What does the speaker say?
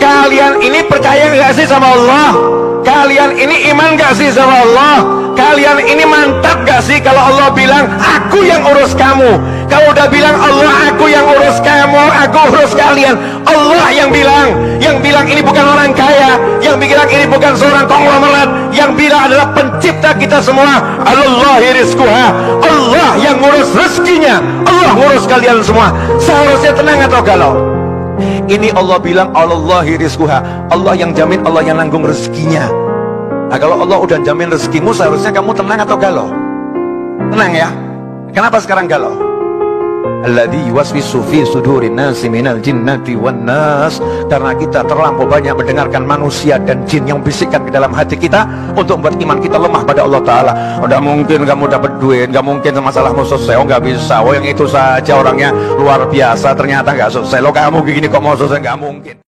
kalian ini percaya nggak sih sama Allah? Kalian ini iman gak sih sama Allah? Kalian ini mantap gak sih kalau Allah bilang aku yang urus kamu. Kalau udah bilang Allah aku yang urus kamu aku urus kalian. Allah yang bilang yang bilang ini bukan orang kaya yang bilang ini bukan seorang konglomerat yang bilang adalah pencipta kita semua. Allah rizquha. Allah yang ngurus rezekinya. Allah ngurus kalian semua. Seharusnya tenang atau galau ini Allah bilang Allah rizquha. Allah yang jamin Allah yang nanggung rezekinya. Nah kalau Allah udah jamin rezekimu seharusnya kamu tenang atau galau? Tenang ya. Kenapa sekarang galau Alladhi yuwaswisu fi sudurin nasi minal jinnati wan nas. Karena kita terlampau banyak mendengarkan manusia dan jin yang bisikkan ke dalam hati kita Untuk membuat iman kita lemah pada Allah Ta'ala. Tidak mungkin kamu dapat duit, nggak mungkin masalahmu selesai. Oh nggak bisa, oh yang itu saja orangnya. Luar biasa Ternyata nggak selesai, lo kamu gini kok mau selesai, nggak mungkin